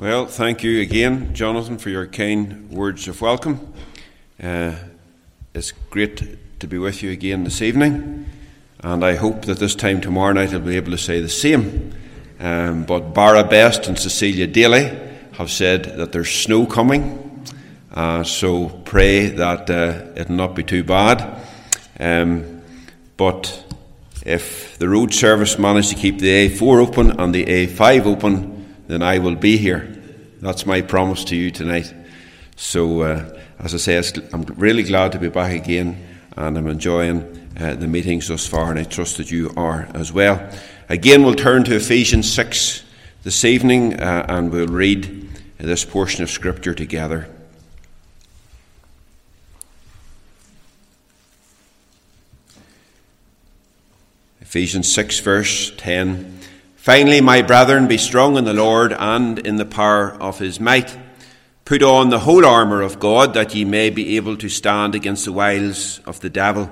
Well, thank you again, Jonathan, for your kind words of welcome. Uh, it's great to be with you again this evening, and I hope that this time tomorrow night I'll be able to say the same. Um, but Barra Best and Cecilia Daly have said that there's snow coming, uh, so pray that uh, it'll not be too bad. Um, but if the road service manage to keep the A4 open and the A5 open, then I will be here. That's my promise to you tonight. So, uh, as I say, I'm really glad to be back again, and I'm enjoying uh, the meetings thus far, and I trust that you are as well. Again, we'll turn to Ephesians 6 this evening, uh, and we'll read this portion of Scripture together. Ephesians 6, verse 10. Finally, my brethren, be strong in the Lord and in the power of his might. Put on the whole armour of God, that ye may be able to stand against the wiles of the devil.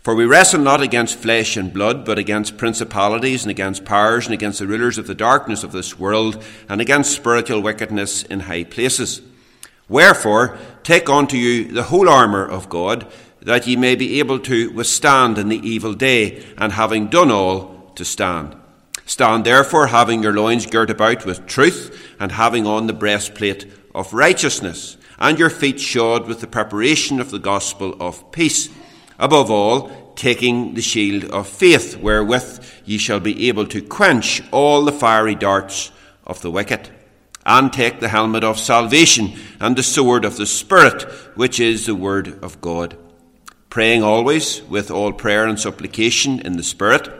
For we wrestle not against flesh and blood, but against principalities and against powers and against the rulers of the darkness of this world and against spiritual wickedness in high places. Wherefore, take unto you the whole armour of God, that ye may be able to withstand in the evil day, and having done all, to stand. Stand therefore, having your loins girt about with truth, and having on the breastplate of righteousness, and your feet shod with the preparation of the gospel of peace. Above all, taking the shield of faith, wherewith ye shall be able to quench all the fiery darts of the wicked. And take the helmet of salvation and the sword of the Spirit, which is the word of God. Praying always with all prayer and supplication in the Spirit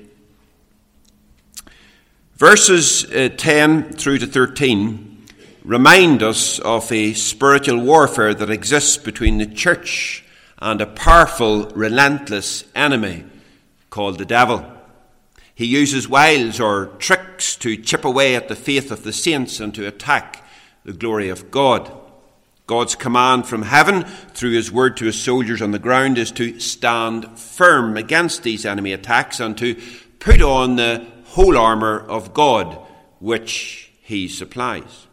Verses uh, 10 through to 13 remind us of a spiritual warfare that exists between the church and a powerful, relentless enemy called the devil. He uses wiles or tricks to chip away at the faith of the saints and to attack the glory of God. God's command from heaven through his word to his soldiers on the ground is to stand firm against these enemy attacks and to put on the whole armour of God which he supplies.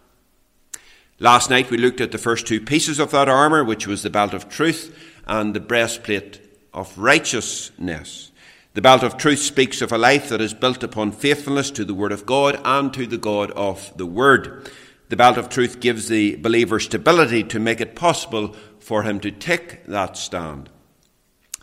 Last night we looked at the first two pieces of that armour, which was the belt of truth and the breastplate of righteousness. The belt of truth speaks of a life that is built upon faithfulness to the Word of God and to the God of the Word. The belt of truth gives the believer stability to make it possible for him to take that stand.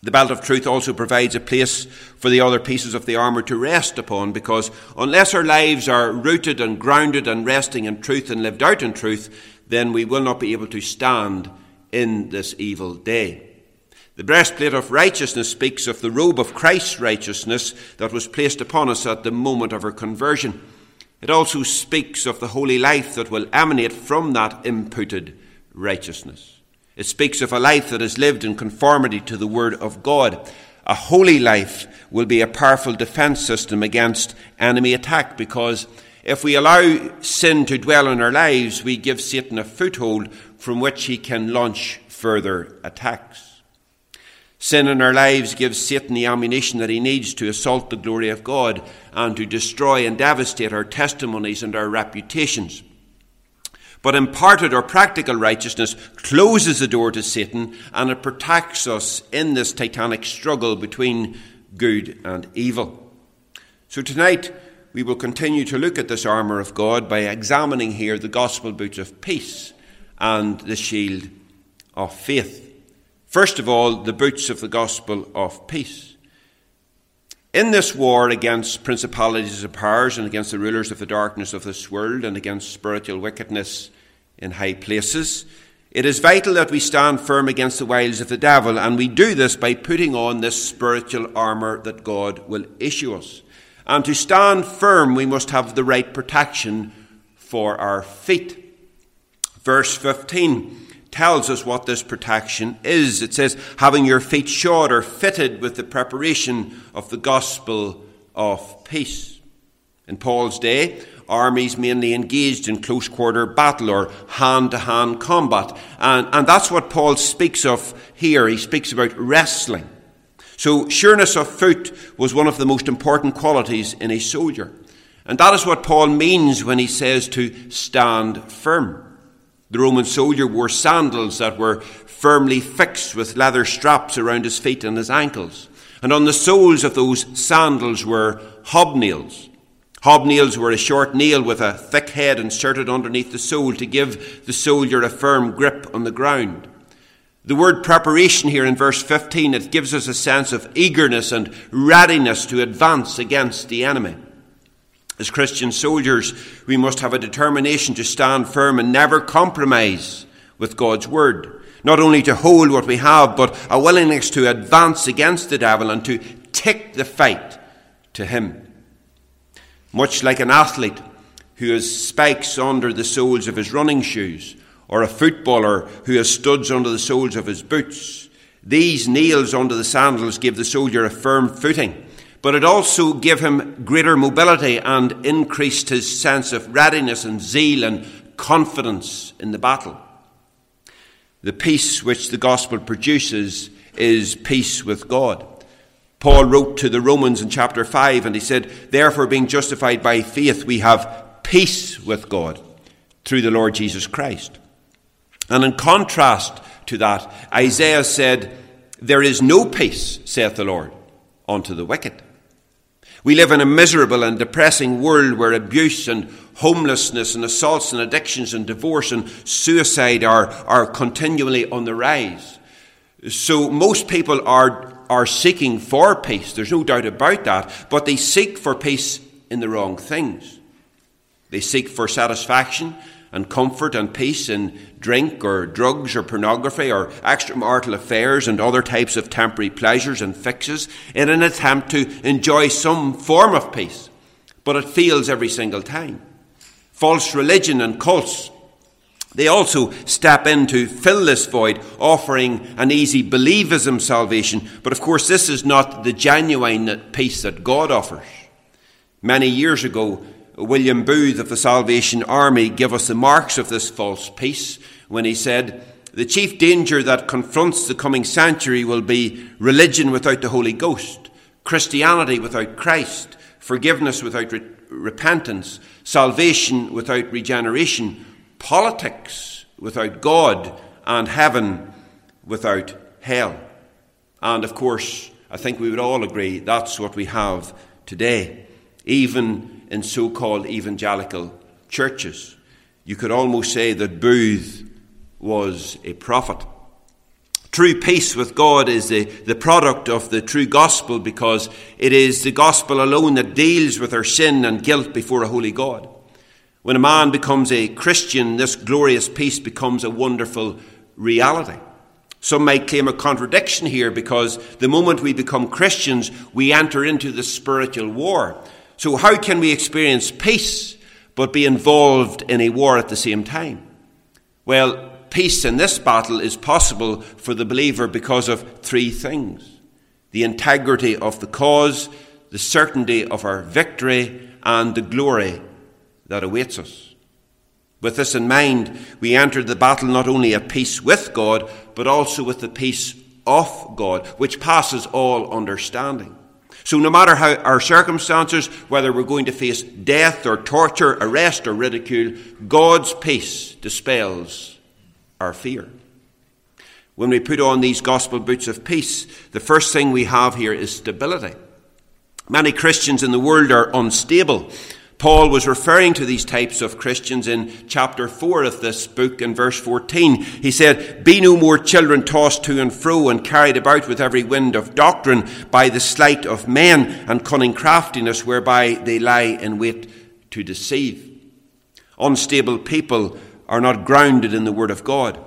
The belt of truth also provides a place for the other pieces of the armour to rest upon because unless our lives are rooted and grounded and resting in truth and lived out in truth, then we will not be able to stand in this evil day. The breastplate of righteousness speaks of the robe of Christ's righteousness that was placed upon us at the moment of our conversion. It also speaks of the holy life that will emanate from that imputed righteousness. It speaks of a life that is lived in conformity to the Word of God. A holy life will be a powerful defense system against enemy attack because if we allow sin to dwell in our lives, we give Satan a foothold from which he can launch further attacks. Sin in our lives gives Satan the ammunition that he needs to assault the glory of God and to destroy and devastate our testimonies and our reputations. But imparted or practical righteousness closes the door to Satan and it protects us in this titanic struggle between good and evil. So tonight, we will continue to look at this armour of God by examining here the gospel boots of peace and the shield of faith. First of all, the boots of the gospel of peace. In this war against principalities and powers and against the rulers of the darkness of this world and against spiritual wickedness in high places, it is vital that we stand firm against the wiles of the devil, and we do this by putting on this spiritual armour that God will issue us. And to stand firm, we must have the right protection for our feet. Verse 15 tells us what this protection is. It says, having your feet shod or fitted with the preparation of the gospel of peace. In Paul's day, armies mainly engaged in close quarter battle or hand to hand combat. And, and that's what Paul speaks of here. He speaks about wrestling. So, sureness of foot was one of the most important qualities in a soldier. And that is what Paul means when he says to stand firm. The Roman soldier wore sandals that were firmly fixed with leather straps around his feet and his ankles. And on the soles of those sandals were hobnails. Hobnails were a short nail with a thick head inserted underneath the sole to give the soldier a firm grip on the ground. The word preparation here in verse 15, it gives us a sense of eagerness and readiness to advance against the enemy. As Christian soldiers, we must have a determination to stand firm and never compromise with God's word. Not only to hold what we have, but a willingness to advance against the devil and to take the fight to him. Much like an athlete who has spikes under the soles of his running shoes, or a footballer who has studs under the soles of his boots. These nails under the sandals give the soldier a firm footing but it also gave him greater mobility and increased his sense of readiness and zeal and confidence in the battle. The peace which the gospel produces is peace with God. Paul wrote to the Romans in chapter 5 and he said, Therefore, being justified by faith, we have peace with God through the Lord Jesus Christ. And in contrast to that, Isaiah said, There is no peace, saith the Lord, unto the wicked. We live in a miserable and depressing world where abuse and homelessness and assaults and addictions and divorce and suicide are, are continually on the rise. So most people are, are seeking for peace. There's no doubt about that. But they seek for peace in the wrong things. They seek for satisfaction and comfort and peace in drink or drugs or pornography or extramarital affairs and other types of temporary pleasures and fixes in an attempt to enjoy some form of peace, but it fails every single time. False religion and cults. They also step in to fill this void, offering an easy believism salvation. But of course, this is not the genuine peace that God offers. Many years ago, William Booth of the Salvation Army gave us the marks of this false peace when he said, The chief danger that confronts the coming century will be religion without the Holy Ghost, Christianity without Christ, forgiveness without re- repentance, salvation without regeneration, politics without God, and heaven without hell. And of course, I think we would all agree that's what we have today. Even in so called evangelical churches. You could almost say that Booth was a prophet. True peace with God is the, the product of the true gospel because it is the gospel alone that deals with our sin and guilt before a holy God. When a man becomes a Christian, this glorious peace becomes a wonderful reality. Some might claim a contradiction here because the moment we become Christians, we enter into the spiritual war. So, how can we experience peace but be involved in a war at the same time? Well, peace in this battle is possible for the believer because of three things the integrity of the cause, the certainty of our victory, and the glory that awaits us. With this in mind, we enter the battle not only at peace with God, but also with the peace of God, which passes all understanding. So, no matter how our circumstances, whether we're going to face death or torture, arrest or ridicule, God's peace dispels our fear. When we put on these gospel boots of peace, the first thing we have here is stability. Many Christians in the world are unstable. Paul was referring to these types of Christians in chapter 4 of this book in verse 14. He said, Be no more children tossed to and fro and carried about with every wind of doctrine by the sleight of men and cunning craftiness whereby they lie in wait to deceive. Unstable people are not grounded in the Word of God.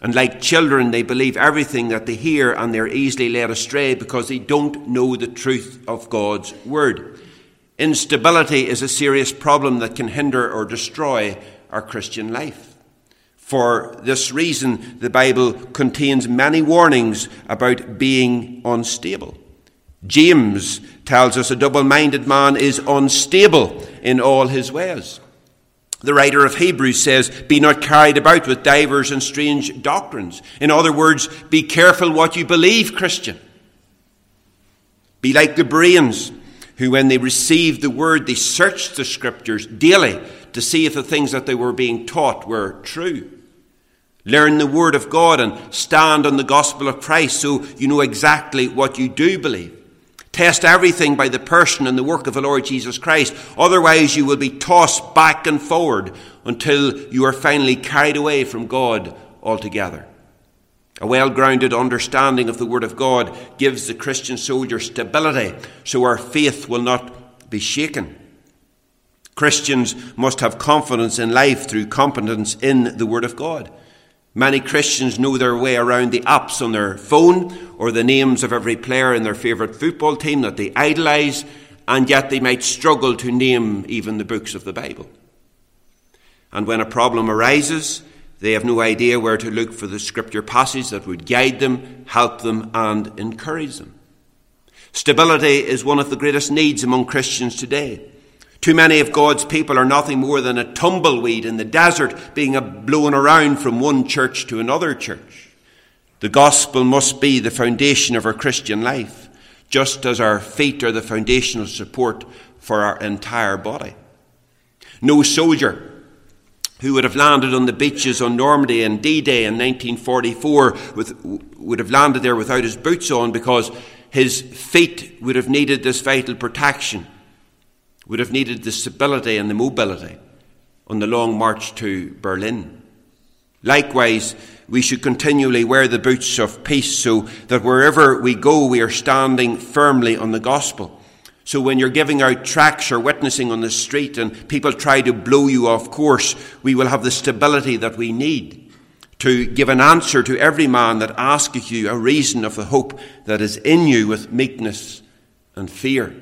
And like children, they believe everything that they hear and they're easily led astray because they don't know the truth of God's Word. Instability is a serious problem that can hinder or destroy our Christian life. For this reason, the Bible contains many warnings about being unstable. James tells us a double minded man is unstable in all his ways. The writer of Hebrews says, Be not carried about with divers and strange doctrines. In other words, be careful what you believe, Christian. Be like the Bereans, who, when they received the word, they searched the scriptures daily to see if the things that they were being taught were true. Learn the Word of God and stand on the gospel of Christ so you know exactly what you do believe. Test everything by the person and the work of the Lord Jesus Christ. Otherwise, you will be tossed back and forward until you are finally carried away from God altogether. A well grounded understanding of the Word of God gives the Christian soldier stability so our faith will not be shaken. Christians must have confidence in life through competence in the Word of God. Many Christians know their way around the apps on their phone or the names of every player in their favourite football team that they idolise, and yet they might struggle to name even the books of the Bible. And when a problem arises, they have no idea where to look for the scripture passage that would guide them, help them, and encourage them. Stability is one of the greatest needs among Christians today. Too many of God's people are nothing more than a tumbleweed in the desert being blown around from one church to another church. The gospel must be the foundation of our Christian life, just as our feet are the foundational support for our entire body. No soldier who would have landed on the beaches on Normandy and D-Day in 1944 with, would have landed there without his boots on because his feet would have needed this vital protection would have needed the stability and the mobility on the long march to Berlin. Likewise, we should continually wear the boots of peace so that wherever we go, we are standing firmly on the gospel. So when you're giving out tracts or witnessing on the street and people try to blow you off course, we will have the stability that we need to give an answer to every man that asketh you a reason of the hope that is in you with meekness and fear.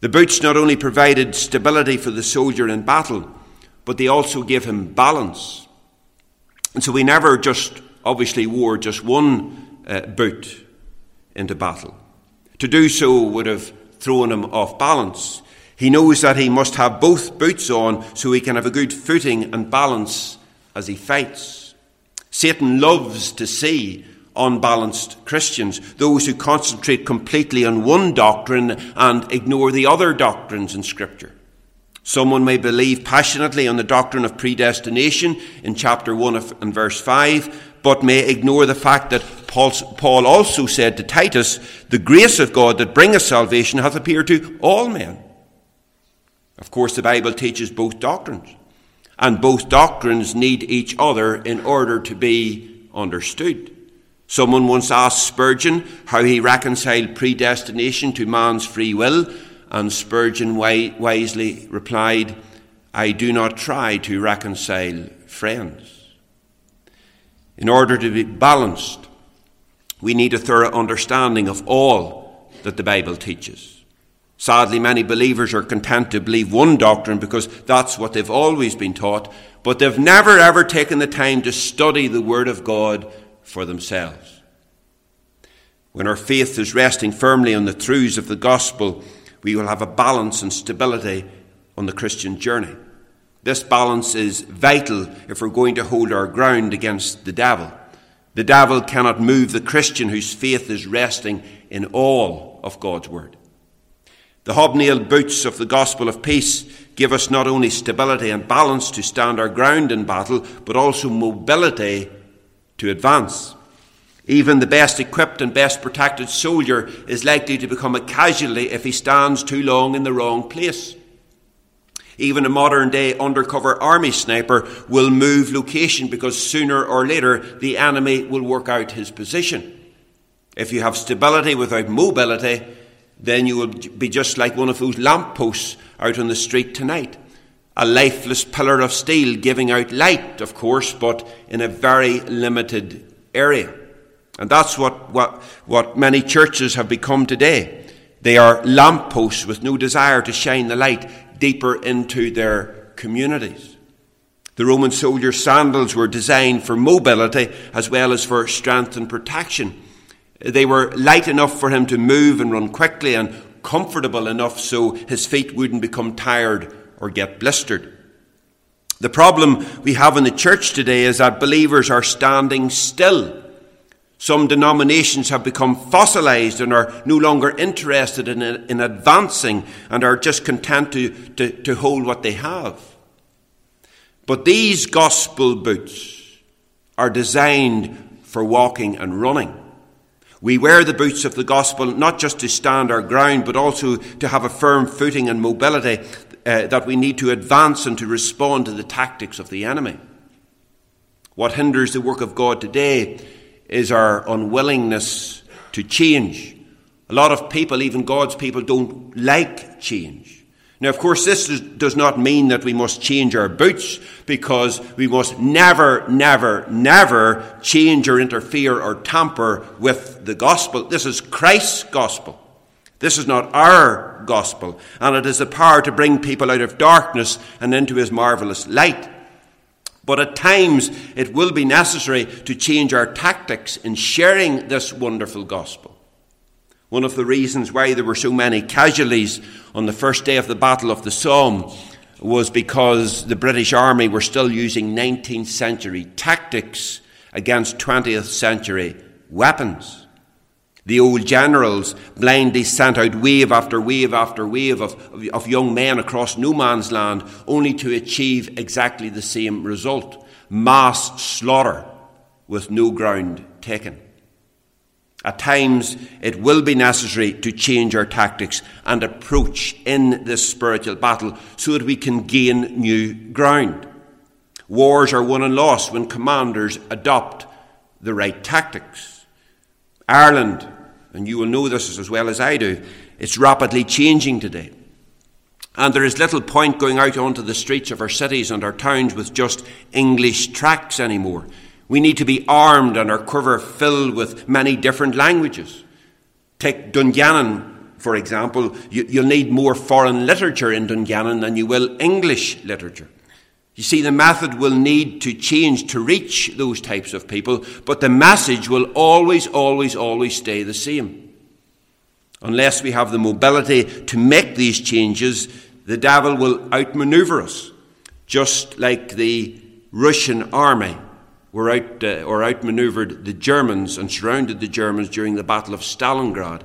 The boots not only provided stability for the soldier in battle, but they also gave him balance. And so we never just obviously wore just one uh, boot into battle. To do so would have thrown him off balance. He knows that he must have both boots on so he can have a good footing and balance as he fights. Satan loves to see unbalanced Christians, those who concentrate completely on one doctrine and ignore the other doctrines in Scripture. Someone may believe passionately on the doctrine of predestination in chapter 1 and verse 5, but may ignore the fact that Paul also said to Titus, The grace of God that bringeth salvation hath appeared to all men. Of course, the Bible teaches both doctrines, and both doctrines need each other in order to be understood. Someone once asked Spurgeon how he reconciled predestination to man's free will, and Spurgeon wisely replied, I do not try to reconcile friends. In order to be balanced, we need a thorough understanding of all that the Bible teaches. Sadly, many believers are content to believe one doctrine because that's what they've always been taught, but they've never ever taken the time to study the Word of God for themselves. When our faith is resting firmly on the truths of the gospel, we will have a balance and stability on the Christian journey. This balance is vital if we're going to hold our ground against the devil. The devil cannot move the Christian whose faith is resting in all of God's word. The hobnailed boots of the gospel of peace give us not only stability and balance to stand our ground in battle, but also mobility to advance. Even the best equipped and best protected soldier is likely to become a casualty if he stands too long in the wrong place. Even a modern day undercover army sniper will move location because sooner or later the enemy will work out his position. If you have stability without mobility, then you will be just like one of those lampposts out on the street tonight a lifeless pillar of steel giving out light, of course, but in a very limited area. And that's what, what, what many churches have become today. They are lampposts with no desire to shine the light deeper into their communities. The Roman soldiers' sandals were designed for mobility as well as for strength and protection. They were light enough for him to move and run quickly and comfortable enough so his feet wouldn't become tired or get blistered. The problem we have in the church today is that believers are standing still. Some denominations have become fossilized and are no longer interested in, in advancing and are just content to, to, to hold what they have. But these gospel boots are designed for walking and running. We wear the boots of the gospel not just to stand our ground, but also to have a firm footing and mobility uh, that we need to advance and to respond to the tactics of the enemy. What hinders the work of God today is our unwillingness to change. A lot of people, even God's people, don't like change. Now, of course, this does not mean that we must change our boots because we must never, never, never change or interfere or tamper with the gospel. This is Christ's gospel. This is not our gospel. And it is the power to bring people out of darkness and into his marvelous light. But at times it will be necessary to change our tactics in sharing this wonderful gospel. One of the reasons why there were so many casualties on the first day of the Battle of the Somme was because the British Army were still using 19th century tactics against 20th century weapons. The old generals blindly sent out wave after wave after wave of, of young men across no man's land only to achieve exactly the same result mass slaughter with no ground taken. At times, it will be necessary to change our tactics and approach in this spiritual battle so that we can gain new ground. Wars are won and lost when commanders adopt the right tactics. Ireland, and you will know this as well as I do, it's rapidly changing today. And there is little point going out onto the streets of our cities and our towns with just English tracts anymore. We need to be armed and our quiver filled with many different languages. Take Dungannon, for example. You, will need more foreign literature in Dungannon than you will English literature. You see, the method will need to change to reach those types of people, but the message will always, always, always stay the same. Unless we have the mobility to make these changes, the devil will outmaneuver us, just like the Russian army were out, uh, or outmaneuvered the Germans and surrounded the Germans during the Battle of Stalingrad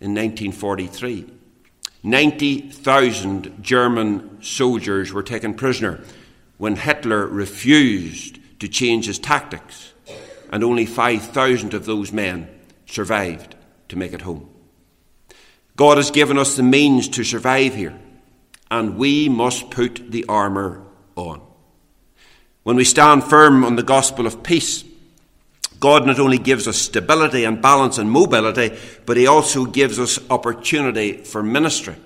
in 1943. 90,000 German soldiers were taken prisoner when Hitler refused to change his tactics, and only 5,000 of those men survived to make it home. God has given us the means to survive here, and we must put the armour on. When we stand firm on the gospel of peace, God not only gives us stability and balance and mobility, but He also gives us opportunity for ministry.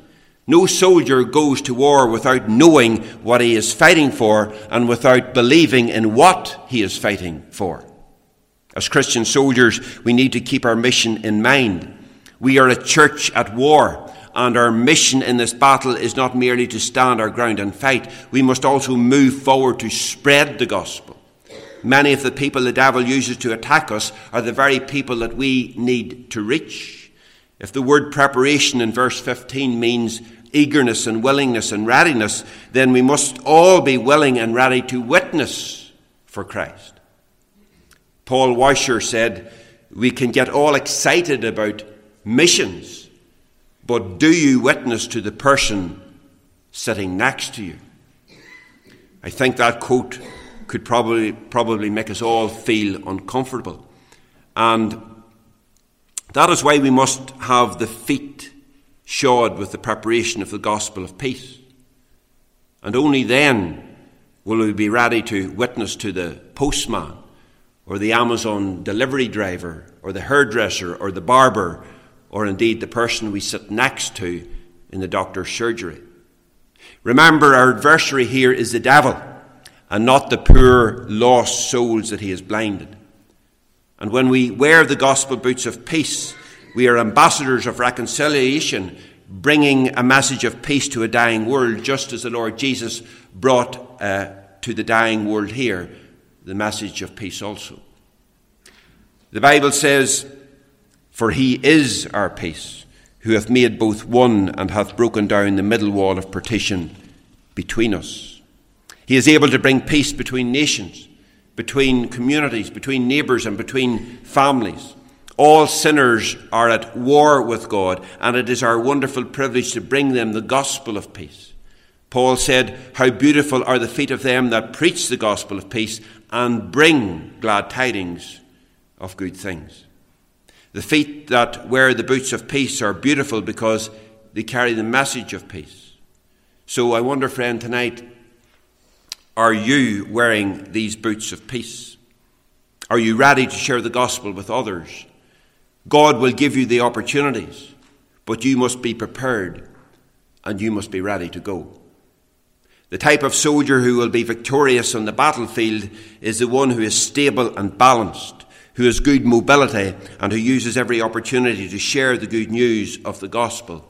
No soldier goes to war without knowing what he is fighting for and without believing in what he is fighting for. As Christian soldiers, we need to keep our mission in mind. We are a church at war, and our mission in this battle is not merely to stand our ground and fight. We must also move forward to spread the gospel. Many of the people the devil uses to attack us are the very people that we need to reach. If the word preparation in verse 15 means eagerness and willingness and readiness, then we must all be willing and ready to witness for Christ. Paul Washer said, We can get all excited about missions but do you witness to the person sitting next to you? I think that quote could probably, probably make us all feel uncomfortable. And that is why we must have the feet shod with the preparation of the gospel of peace. And only then will we be ready to witness to the postman or the Amazon delivery driver or the hairdresser or the barber or indeed the person we sit next to in the doctor's surgery. Remember, our adversary here is the devil and not the poor lost souls that he has blinded. And when we wear the gospel boots of peace, we are ambassadors of reconciliation, bringing a message of peace to a dying world, just as the Lord Jesus brought uh, to the dying world here the message of peace also. The Bible says, For he is our peace, who hath made both one and hath broken down the middle wall of partition between us. He is able to bring peace between nations, between communities, between neighbours, and between families. All sinners are at war with God, and it is our wonderful privilege to bring them the gospel of peace. Paul said, How beautiful are the feet of them that preach the gospel of peace and bring glad tidings of good things. The feet that wear the boots of peace are beautiful because they carry the message of peace. So I wonder, friend, tonight, are you wearing these boots of peace? Are you ready to share the gospel with others? God will give you the opportunities, but you must be prepared and you must be ready to go. The type of soldier who will be victorious on the battlefield is the one who is stable and balanced, who has good mobility, and who uses every opportunity to share the good news of the gospel.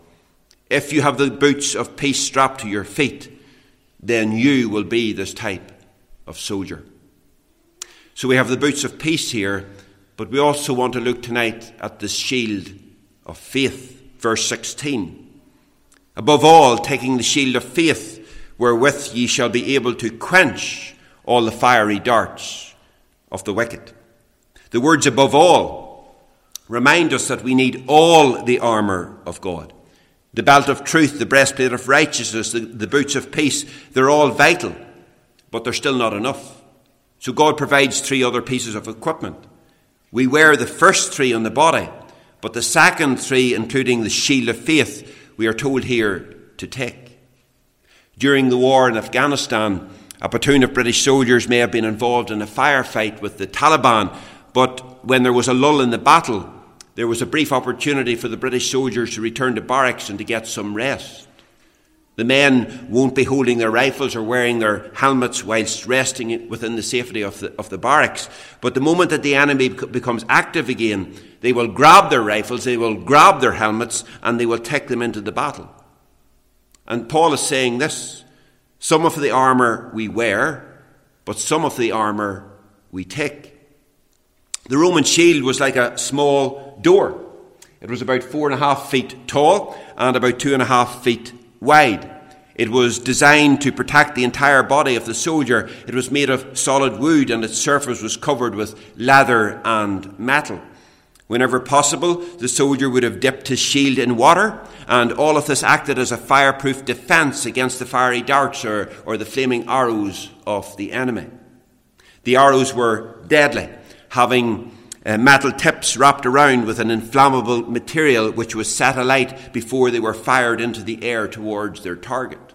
If you have the boots of peace strapped to your feet, then you will be this type of soldier. So we have the boots of peace here, but we also want to look tonight at the shield of faith, verse 16. Above all, taking the shield of faith wherewith ye shall be able to quench all the fiery darts of the wicked. The words above all remind us that we need all the armour of God. The belt of truth, the breastplate of righteousness, the, the boots of peace, they're all vital, but they're still not enough. So God provides three other pieces of equipment. We wear the first three on the body, but the second three, including the shield of faith, we are told here to take. During the war in Afghanistan, a platoon of British soldiers may have been involved in a firefight with the Taliban, but when there was a lull in the battle, there was a brief opportunity for the British soldiers to return to barracks and to get some rest. The men won't be holding their rifles or wearing their helmets whilst resting within the safety of the, of the barracks. But the moment that the enemy becomes active again, they will grab their rifles, they will grab their helmets, and they will take them into the battle. And Paul is saying this some of the armour we wear, but some of the armour we take. The Roman shield was like a small door. It was about four and a half feet tall and about two and a half feet wide. It was designed to protect the entire body of the soldier. It was made of solid wood and its surface was covered with leather and metal. Whenever possible, the soldier would have dipped his shield in water, and all of this acted as a fireproof defence against the fiery darts or, or the flaming arrows of the enemy. The arrows were deadly, having uh, metal tips wrapped around with an inflammable material which was set alight before they were fired into the air towards their target.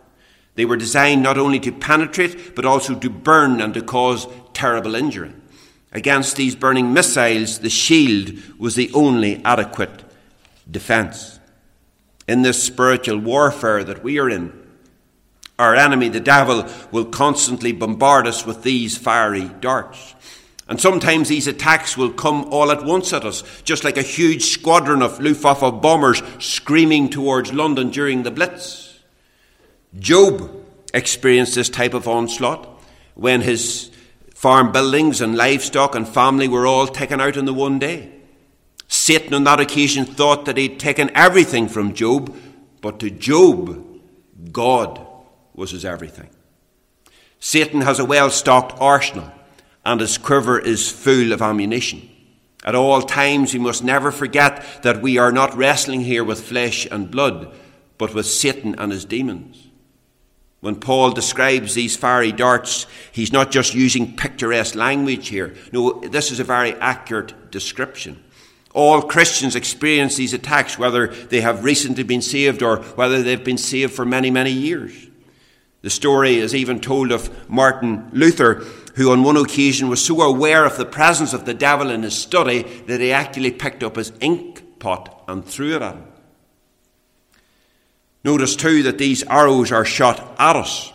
They were designed not only to penetrate, but also to burn and to cause terrible injury. Against these burning missiles, the shield was the only adequate defense. In this spiritual warfare that we are in, our enemy, the devil, will constantly bombard us with these fiery darts. And sometimes these attacks will come all at once at us, just like a huge squadron of Luftwaffe bombers screaming towards London during the Blitz. Job experienced this type of onslaught when his Farm buildings and livestock and family were all taken out in the one day. Satan on that occasion thought that he'd taken everything from Job, but to Job, God was his everything. Satan has a well stocked arsenal, and his quiver is full of ammunition. At all times, we must never forget that we are not wrestling here with flesh and blood, but with Satan and his demons. When Paul describes these fiery darts, he's not just using picturesque language here. No, this is a very accurate description. All Christians experience these attacks, whether they have recently been saved or whether they've been saved for many, many years. The story is even told of Martin Luther, who on one occasion was so aware of the presence of the devil in his study that he actually picked up his ink pot and threw it at him. Notice too that these arrows are shot at us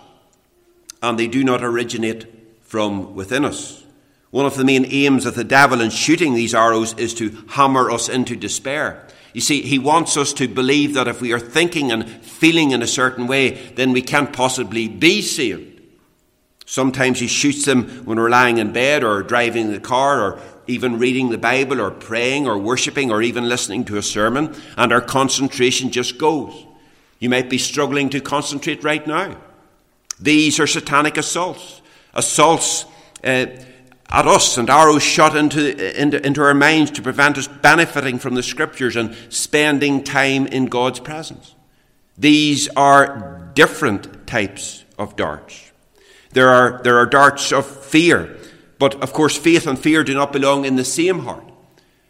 and they do not originate from within us. One of the main aims of the devil in shooting these arrows is to hammer us into despair. You see, he wants us to believe that if we are thinking and feeling in a certain way, then we can't possibly be saved. Sometimes he shoots them when we're lying in bed or driving the car or even reading the Bible or praying or worshipping or even listening to a sermon, and our concentration just goes. You might be struggling to concentrate right now. These are satanic assaults. Assaults uh, at us and arrows shot into, into, into our minds to prevent us benefiting from the scriptures and spending time in God's presence. These are different types of darts. There are, there are darts of fear, but of course, faith and fear do not belong in the same heart.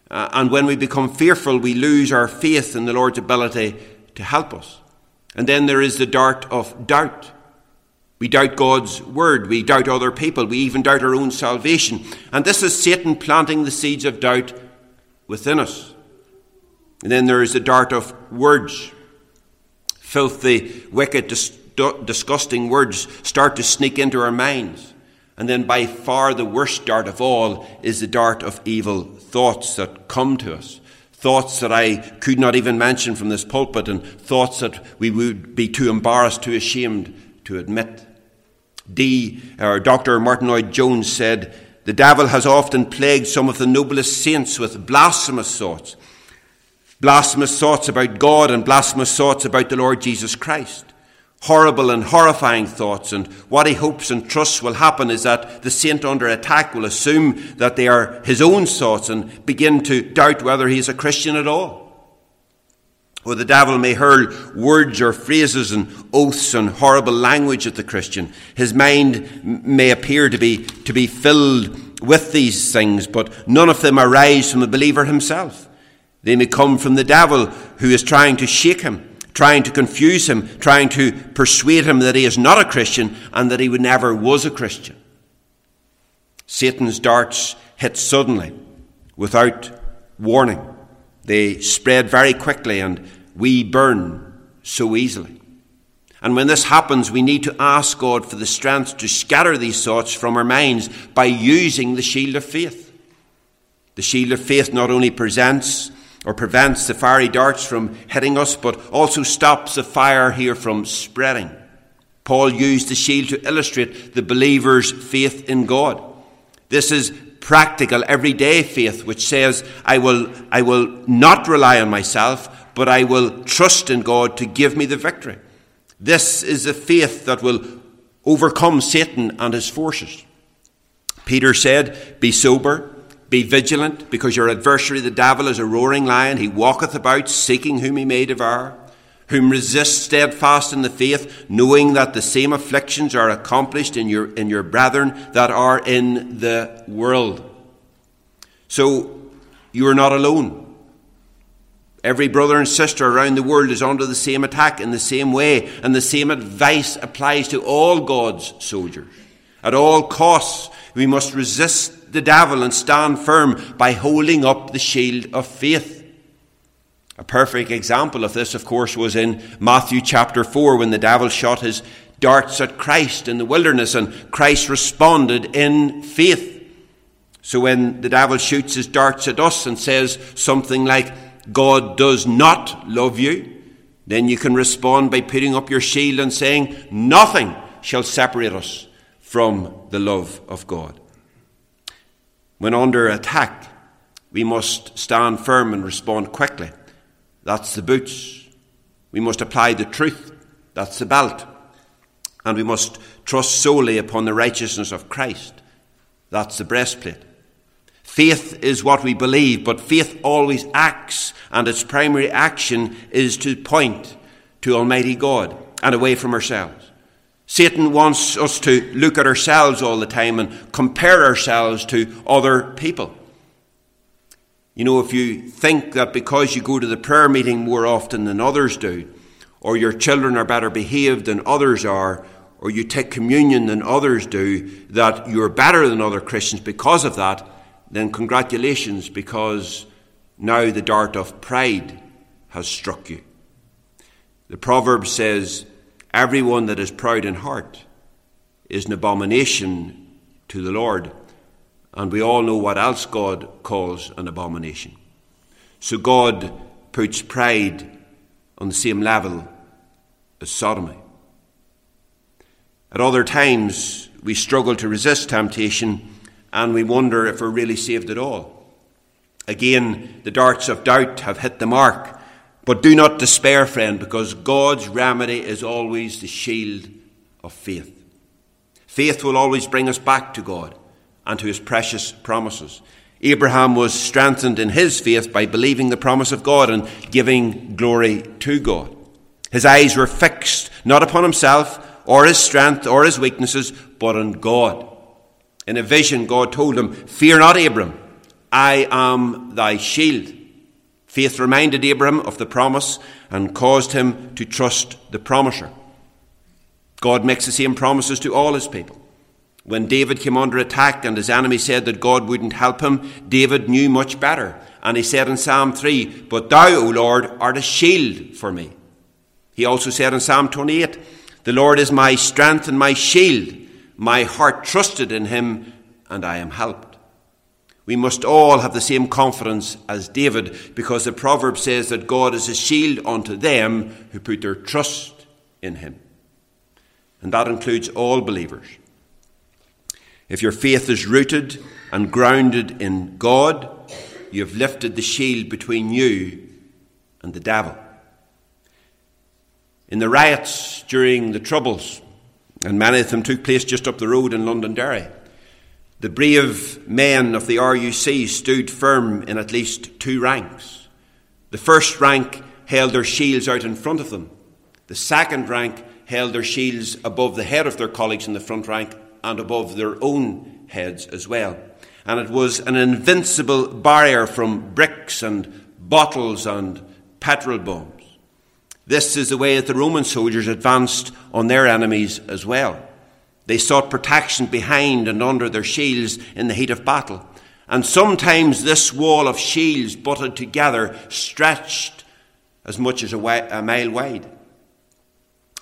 Uh, and when we become fearful, we lose our faith in the Lord's ability to help us. And then there is the dart of doubt. We doubt God's word. We doubt other people. We even doubt our own salvation. And this is Satan planting the seeds of doubt within us. And then there is the dart of words. Filthy, wicked, disgusting words start to sneak into our minds. And then, by far, the worst dart of all is the dart of evil thoughts that come to us. Thoughts that I could not even mention from this pulpit, and thoughts that we would be too embarrassed, too ashamed to admit. D, or Dr. Martyn Lloyd-Jones said, The devil has often plagued some of the noblest saints with blasphemous thoughts. Blasphemous thoughts about God and blasphemous thoughts about the Lord Jesus Christ. Horrible and horrifying thoughts, and what he hopes and trusts will happen is that the saint under attack will assume that they are his own thoughts and begin to doubt whether he is a Christian at all. Or the devil may hurl words or phrases and oaths and horrible language at the Christian. His mind may appear to be, to be filled with these things, but none of them arise from the believer himself. They may come from the devil who is trying to shake him, trying to confuse him, trying to persuade him that he is not a Christian and that he never was a Christian. Satan's darts hit suddenly, without warning. They spread very quickly and we burn so easily. And when this happens, we need to ask God for the strength to scatter these thoughts from our minds by using the shield of faith. The shield of faith not only presents or prevents the fiery darts from hitting us, but also stops the fire here from spreading. Paul used the shield to illustrate the believer's faith in God. This is practical, everyday faith, which says, I will, I will not rely on myself, but I will trust in God to give me the victory. This is the faith that will overcome Satan and his forces. Peter said, Be sober, be vigilant, because your adversary, the devil, is a roaring lion. He walketh about, seeking whom he may devour whom resist steadfast in the faith, knowing that the same afflictions are accomplished in your, in your brethren that are in the world. So you are not alone. Every brother and sister around the world is under the same attack in the same way, and the same advice applies to all God's soldiers. At all costs, we must resist the devil and stand firm by holding up the shield of faith. A perfect example of this, of course, was in Matthew chapter 4 when the devil shot his darts at Christ in the wilderness and Christ responded in faith. So when the devil shoots his darts at us and says something like, God does not love you, then you can respond by putting up your shield and saying, Nothing shall separate us from the love of God. When under attack, we must stand firm and respond quickly. That's the boots. We must apply the truth. That's the belt. And we must trust solely upon the righteousness of Christ. That's the breastplate. Faith is what we believe, but faith always acts, and its primary action is to point to Almighty God and away from ourselves. Satan wants us to look at ourselves all the time and compare ourselves to other people. You know, if you think that because you go to the prayer meeting more often than others do, or your children are better behaved than others are, or you take communion than others do, that you're better than other Christians because of that, then congratulations, because now the dart of pride has struck you. The proverb says, Everyone that is proud in heart is an abomination to the Lord. And we all know what else God calls an abomination. So God puts pride on the same level as sodomy. At other times, we struggle to resist temptation and we wonder if we're really saved at all. Again, the darts of doubt have hit the mark. But do not despair, friend, because God's remedy is always the shield of faith. Faith will always bring us back to God and to his precious promises. Abraham was strengthened in his faith by believing the promise of God and giving glory to God. His eyes were fixed not upon himself or his strength or his weaknesses, but on God. In a vision, God told him, Fear not, Abram, I am thy shield. Faith reminded Abram of the promise and caused him to trust the promiser. God makes the same promises to all his people. When David came under attack and his enemy said that God wouldn't help him, David knew much better. And he said in Psalm 3, But thou, O Lord, art a shield for me. He also said in Psalm 28, The Lord is my strength and my shield. My heart trusted in him, and I am helped. We must all have the same confidence as David, because the proverb says that God is a shield unto them who put their trust in him. And that includes all believers. If your faith is rooted and grounded in God, you have lifted the shield between you and the devil. In the riots during the Troubles, and many of them took place just up the road in Londonderry, the brave men of the RUC stood firm in at least two ranks. The first rank held their shields out in front of them. The second rank held their shields above the head of their colleagues in the front rank and above their own heads as well. And it was an invincible barrier from bricks and bottles and petrol bombs. This is the way that the Roman soldiers advanced on their enemies as well. They sought protection behind and under their shields in the heat of battle. And sometimes this wall of shields butted together stretched as much as a, mile wide.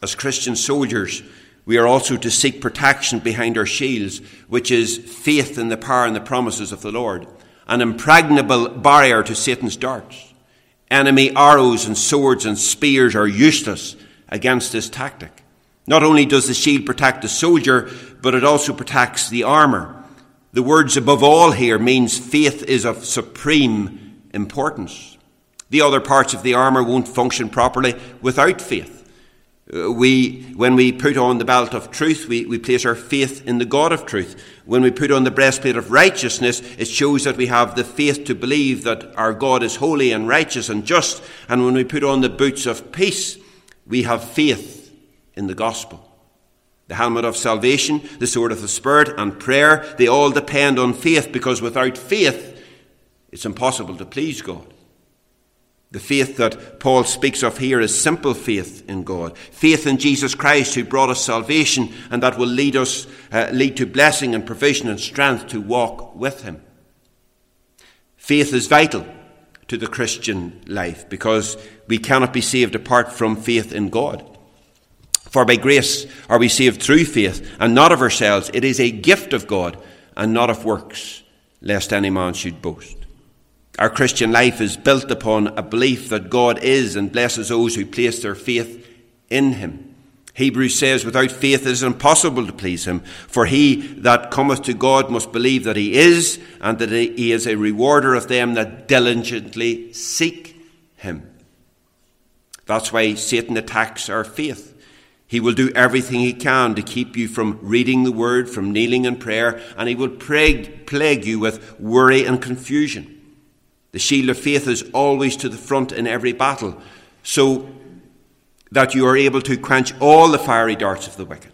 As Christian soldiers, we are also to seek protection behind our shields, which is faith in the power and the promises of the Lord, an impregnable barrier to Satan's darts. Enemy arrows and swords and spears are useless against this tactic. Not only does the shield protect the soldier, but it also protects the armour. The words above all here means faith is of supreme importance. The other parts of the armour won't function properly without faith. Uh, we, when we put on the belt of truth, we, we place our faith in the God of truth. When we put on the breastplate of righteousness, it shows that we have the faith to believe that our God is holy and righteous and just. And when we put on the boots of peace, we have faith in the gospel. The helmet of salvation, the sword of the Spirit, and prayer, they all depend on faith because without faith, it's impossible to please God. The faith that Paul speaks of here is simple faith in God, faith in Jesus Christ who brought us salvation and that will lead us uh, lead to blessing and provision and strength to walk with him. Faith is vital to the Christian life because we cannot be saved apart from faith in God. For by grace are we saved through faith and not of ourselves. It is a gift of God and not of works, lest any man should boast. Our Christian life is built upon a belief that God is and blesses those who place their faith in Him. Hebrews says, without faith it is impossible to please Him, for he that cometh to God must believe that He is, and that He is a rewarder of them that diligently seek Him. That's why Satan attacks our faith. He will do everything he can to keep you from reading the word, from kneeling in prayer, and he will plague, plague you with worry and confusion. The shield of faith is always to the front in every battle, so that you are able to quench all the fiery darts of the wicked.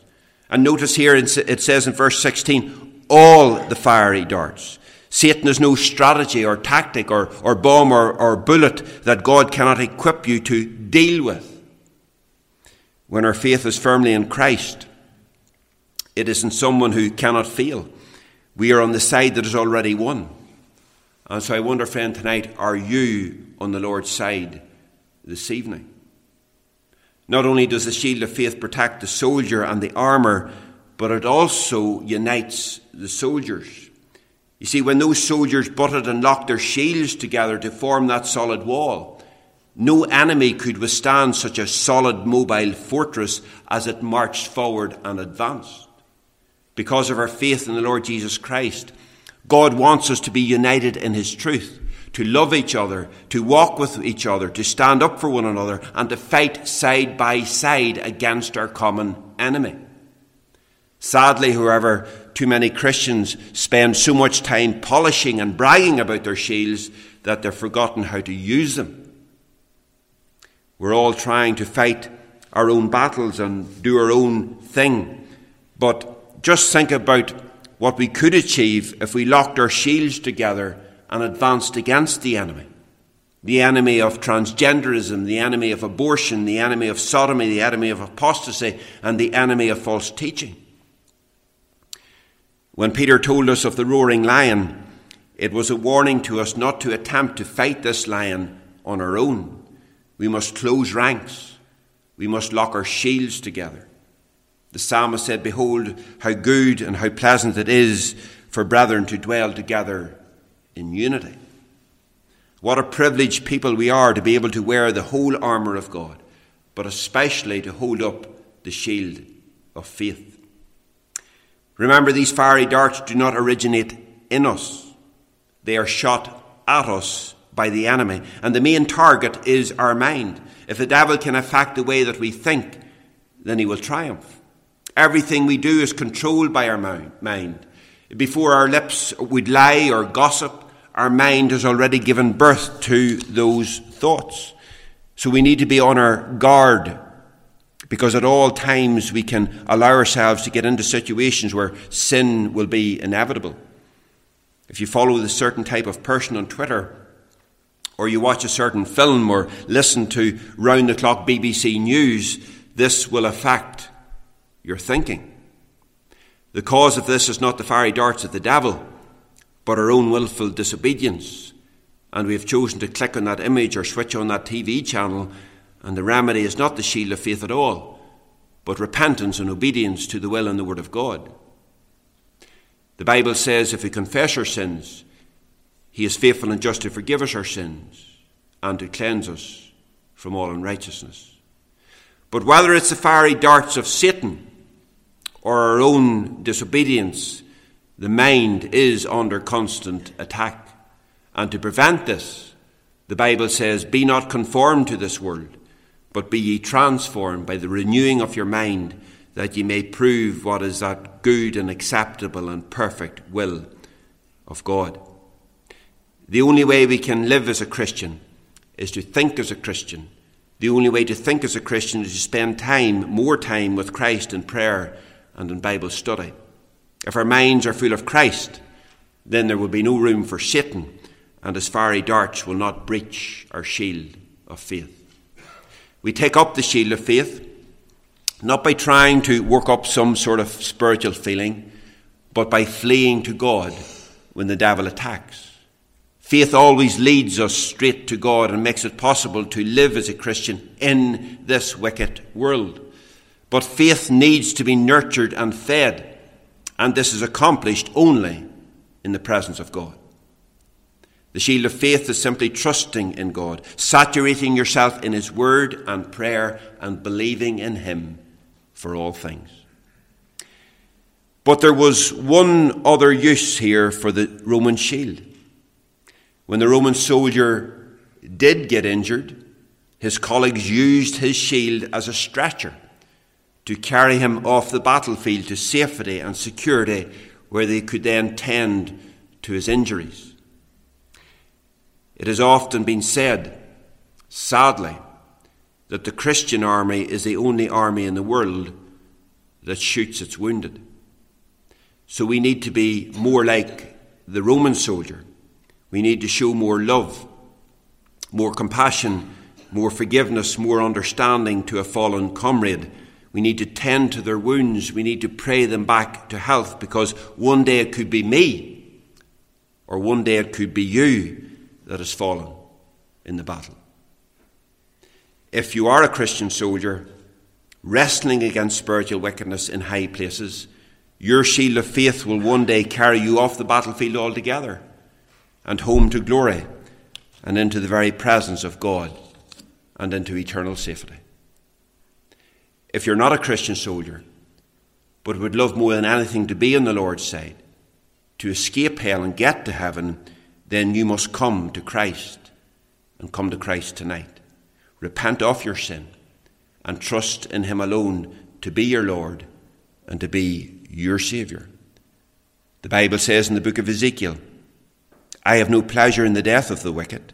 And notice here it says in verse 16, all the fiery darts. Satan has no strategy or tactic or, or bomb or, or bullet that God cannot equip you to deal with. When our faith is firmly in Christ, it is in someone who cannot fail. We are on the side that has already won. And so I wonder, friend, tonight, are you on the Lord's side this evening? Not only does the shield of faith protect the soldier and the armour, but it also unites the soldiers. You see, when those soldiers butted and locked their shields together to form that solid wall, no enemy could withstand such a solid, mobile fortress as it marched forward and advanced. because of our faith in the Lord Jesus Christ. God wants us to be united in His truth, to love each other, to walk with each other, to stand up for one another, and to fight side by side against our common enemy. Sadly, however, too many Christians spend so much time polishing and bragging about their shields that they've forgotten how to use them. We're all trying to fight our own battles and do our own thing. But just think about what we could achieve if we locked our shields together and advanced against the enemy. The enemy of transgenderism, the enemy of abortion, the enemy of sodomy, the enemy of apostasy, and the enemy of false teaching. When Peter told us of the roaring lion, it was a warning to us not to attempt to fight this lion on our own. We must close ranks. We must lock our shields together. The psalmist said, Behold, how good and how pleasant it is for brethren to dwell together in unity. What a privileged people we are to be able to wear the whole armour of God, but especially to hold up the shield of faith. Remember, these fiery darts do not originate in us, they are shot at us by the enemy. And the main target is our mind. If the devil can affect the way that we think, then he will triumph. Everything we do is controlled by our mind. Before our lips would lie or gossip, our mind has already given birth to those thoughts. So we need to be on our guard because at all times we can allow ourselves to get into situations where sin will be inevitable. If you follow a certain type of person on Twitter, or you watch a certain film, or listen to round the clock BBC News, this will affect your thinking. The cause of this is not the fiery darts of the devil, but our own willful disobedience. And we have chosen to click on that image or switch on that TV channel, and the remedy is not the shield of faith at all, but repentance and obedience to the will and the word of God. The Bible says if we confess our sins, He is faithful and just to forgive us our sins and to cleanse us from all unrighteousness. But whether it's the fiery darts of Satan, or our own disobedience, the mind is under constant attack. And to prevent this, the Bible says, Be not conformed to this world, but be ye transformed by the renewing of your mind, that ye may prove what is that good and acceptable and perfect will of God. The only way we can live as a Christian is to think as a Christian. The only way to think as a Christian is to spend time, more time with Christ in prayer and in Bible study. If our minds are full of Christ, then there will be no room for Satan, and his fiery darts will not breach our shield of faith. We take up the shield of faith, not by trying to work up some sort of spiritual feeling, but by fleeing to God when the devil attacks. Faith always leads us straight to God and makes it possible to live as a Christian in this wicked world. But faith needs to be nurtured and fed, and this is accomplished only in the presence of God. The shield of faith is simply trusting in God, saturating yourself in His Word and prayer, and believing in Him for all things. But there was one other use here for the Roman shield. When the Roman soldier did get injured, his colleagues used his shield as a stretcher to carry him off the battlefield to safety and security where they could then tend to his injuries. It has often been said, sadly, that the Christian army is the only army in the world that shoots its wounded. So we need to be more like the Roman soldier. We need to show more love, more compassion, more forgiveness, more understanding to a fallen comrade we need to tend to their wounds. We need to pray them back to health because one day it could be me or one day it could be you that has fallen in the battle. If you are a Christian soldier wrestling against spiritual wickedness in high places, your shield of faith will one day carry you off the battlefield altogether and home to glory and into the very presence of God and into eternal safety. If you're not a Christian soldier, but would love more than anything to be on the Lord's side, to escape hell and get to heaven, then you must come to Christ and come to Christ tonight. Repent of your sin and trust in Him alone to be your Lord and to be your Saviour. The Bible says in the book of Ezekiel, I have no pleasure in the death of the wicked,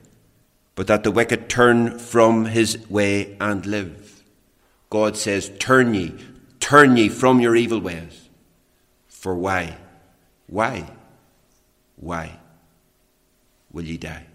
but that the wicked turn from his way and live. God says, Turn ye, turn ye from your evil ways. For why? Why? Why will ye die?